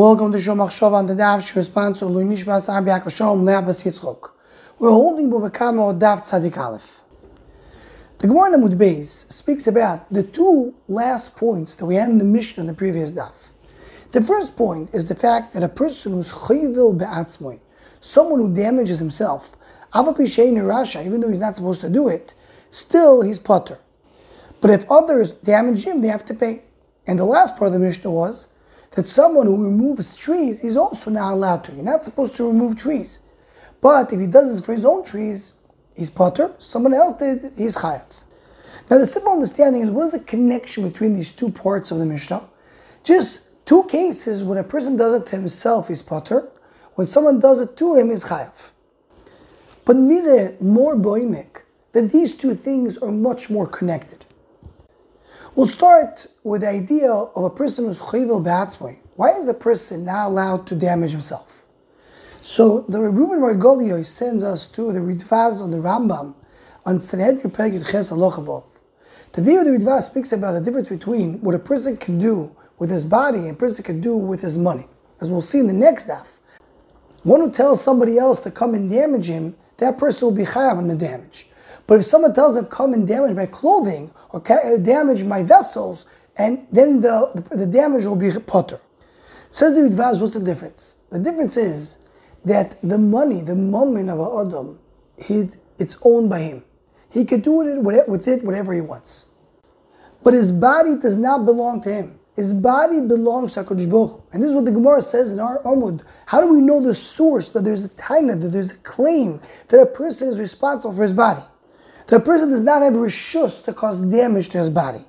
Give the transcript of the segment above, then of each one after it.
Welcome to Shomach Shav on the Daf to Lui Nishbas Abi Akashom Leabas Yitzchok. We're holding Bubakamo Daf Tzadik Aleph. The Gemara in Amud Beis speaks about the two last points that we had in the Mishnah in the previous Daf. The first point is the fact that a person who's chayvil be'atzmoy, someone who damages himself, Rasha, even though he's not supposed to do it, still he's potter. But if others damage him, they have to pay. And the last part of the Mishnah was that someone who removes trees is also not allowed to. You're not supposed to remove trees. But if he does this for his own trees, he's potter. Someone else did, he's chayav. Now the simple understanding is what is the connection between these two parts of the Mishnah? Just two cases when a person does it to himself, he's potter. When someone does it to him, he's chayav. But neither more boimik that these two things are much more connected. We'll start with the idea of a person who's chayvil b'atzmai. Why is a person not allowed to damage himself? So the Reuben Margolio sends us to the Ridvaz on the Rambam on Sanhedrin Pegid Ches Alochavov. The Dir of the Ridvaz speaks about the difference between what a person can do with his body and a person can do with his money. As we'll see in the next daf. One who tells somebody else to come and damage him, that person will be chayav on the damage. But if someone tells him, come and damage my clothing or uh, damage my vessels, and then the, the, the damage will be potter. Says the Ridvaz, what's the difference? The difference is that the money, the moment of Adam, he, it's owned by him. He can do it with it whatever he wants. But his body does not belong to him. His body belongs to HaKadosh Baruch And this is what the Gemara says in our Amud. How do we know the source that there's a taina, that there's a claim that a person is responsible for his body? The person does not have rishus to cause damage to his body.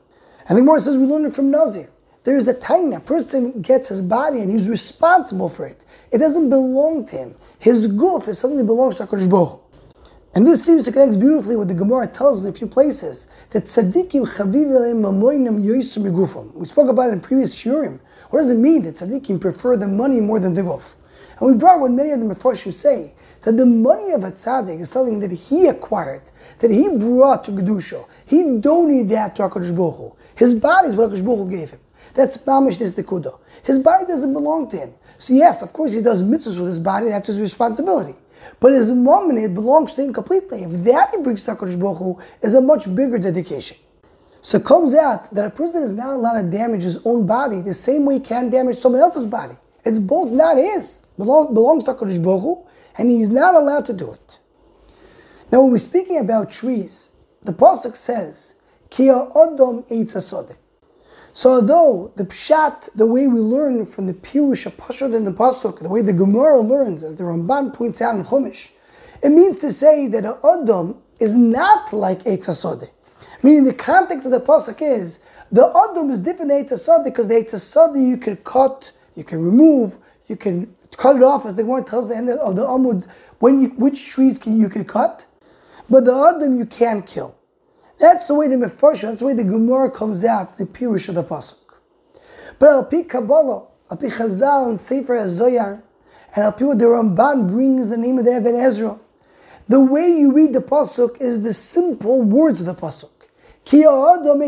And the Gemara says we learn it from Nazir. There is a time a person gets his body and he's responsible for it. It doesn't belong to him. His goof is something that belongs to HaKadosh Baruch and this seems to connect beautifully with the Gemara tells us in a few places that tzaddikim chaviv. We spoke about it in previous shiurim. What does it mean that tzaddikim prefer the money more than the guf? And we brought what many of the Mephoshim say that the money of a tzaddik is something that he acquired, that he brought to Gedusha. He donated that to HaKadosh Baruch Hu. His body is what HaKadosh Baruch Hu gave him. That's mamish this. His body doesn't belong to him. So yes, of course he does mitzvahs with his body, that's his responsibility. But his moment, it belongs to him completely. If that he brings to HaKadosh Baruch Hu, is a much bigger dedication. So it comes out that a person is not allowed to damage his own body the same way he can damage someone else's body. It's both not his, belong, belongs to HaKadosh Baruch Hu, and he's not allowed to do it. Now, when we're speaking about trees, the pasuk says, "Ki odom eitzasode." So, although the pshat, the way we learn from the pirush pashut in the pasuk, the way the Gemara learns, as the Ramban points out in Chumash, it means to say that a odom is not like eitzasode. Meaning, the context of the pasuk is the odom is different than eitzasode because the eitzasode you can cut, you can remove, you can cut it off, as the Gemara tells the end of the Amud, when you, which trees can you can cut, but the Adam you can't kill. That's the way the Mefarshah, that's the way the Gemara comes out, the Pirush of the Pasuk. But Al Pi Kabbalah, Al Pi Chazal and Sefer HaZoyar, and Al Pi what the Ramban brings the name of the Even Ezra, the way you read the Pasuk is the simple words of the Pasuk. Ki Adam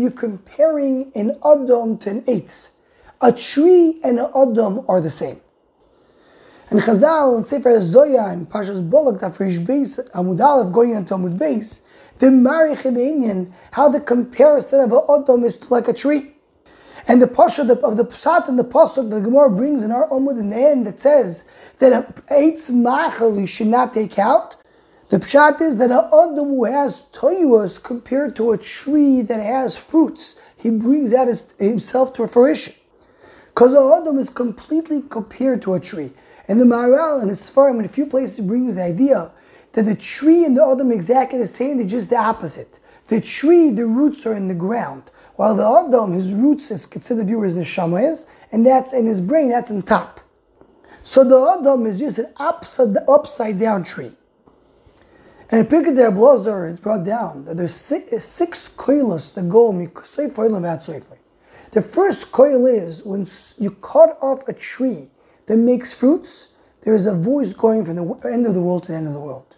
you're comparing an Adam to an Eitz. A tree and an Adam are the same. And Chazal and Sefer Zoya and Pashas Bolak, that for base, Amud Aleph, going into Amud base, the Marich in the Indian, how the comparison of an Odom is like a tree. And the Pasha of the Pshat and the Pasuk the Gemara brings in our Amud in the end that says that Eitz Machal you should not take out. The Pshat is that an Odom who has toyus compared to a tree that has fruits, he brings out his, himself to fruition. Because an Odom is completely compared to a tree. And the Maharal and his Sfarim in a few places brings the idea that the tree and the Adam exactly the same, they're just the opposite. The tree, the roots are in the ground, while the Adam, his roots is considered to be where his neshama is, and that's in his brain, that's in top. So the Adam is just an upside, upside down tree. And in Pirkei Blazer, it's brought down that there's six, six koilos that go The first coil is when you cut off a tree that makes fruits, there is a voice going from the end of the world to the end of the world.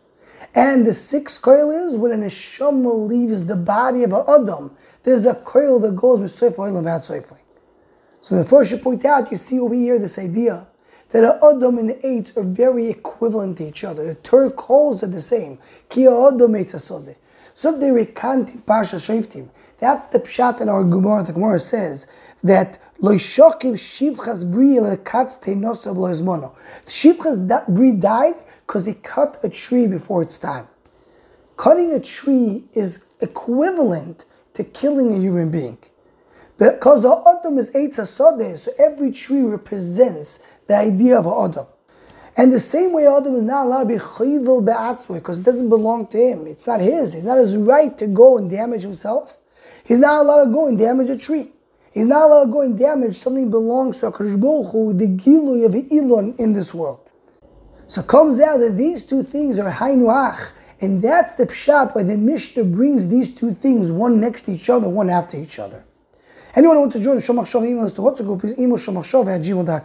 And the sixth coil is when an neshama leaves the body of an adam. There's a coil that goes with soif oil and vat soifli. So the first you point out, you see over here this idea that an Adam and Eitz are very equivalent to each other. The Torah calls it the same. Ki Adam. So if they recant in Parsha Shoftim, that's the pshat in our Gemara. The Gemara says that Lo shokiv shivchas bri lekatz teinosav lo izmono. Shivchas bri died because he cut a tree before its time. Cutting a tree is equivalent to killing a human being. Because the Adam is Eitz HaSodeh, so every tree represents the idea of Adam. And the same way Adam is not allowed to be chayvel be'atzmo because it doesn't belong to him. It's not his. It's not his right to go and damage himself. He's not allowed to go and damage a tree. He's not allowed to go and damage something belongs to Hu, the Gilui of Elon in this world. So it comes out that these two things are Hainuach, and that's the pshat why the Mishnah brings these two things one next to each other, one after each other. Anyone who wants to join the Shomach Shov email us to WhatsApp group, please email shomachshov at gmail.com.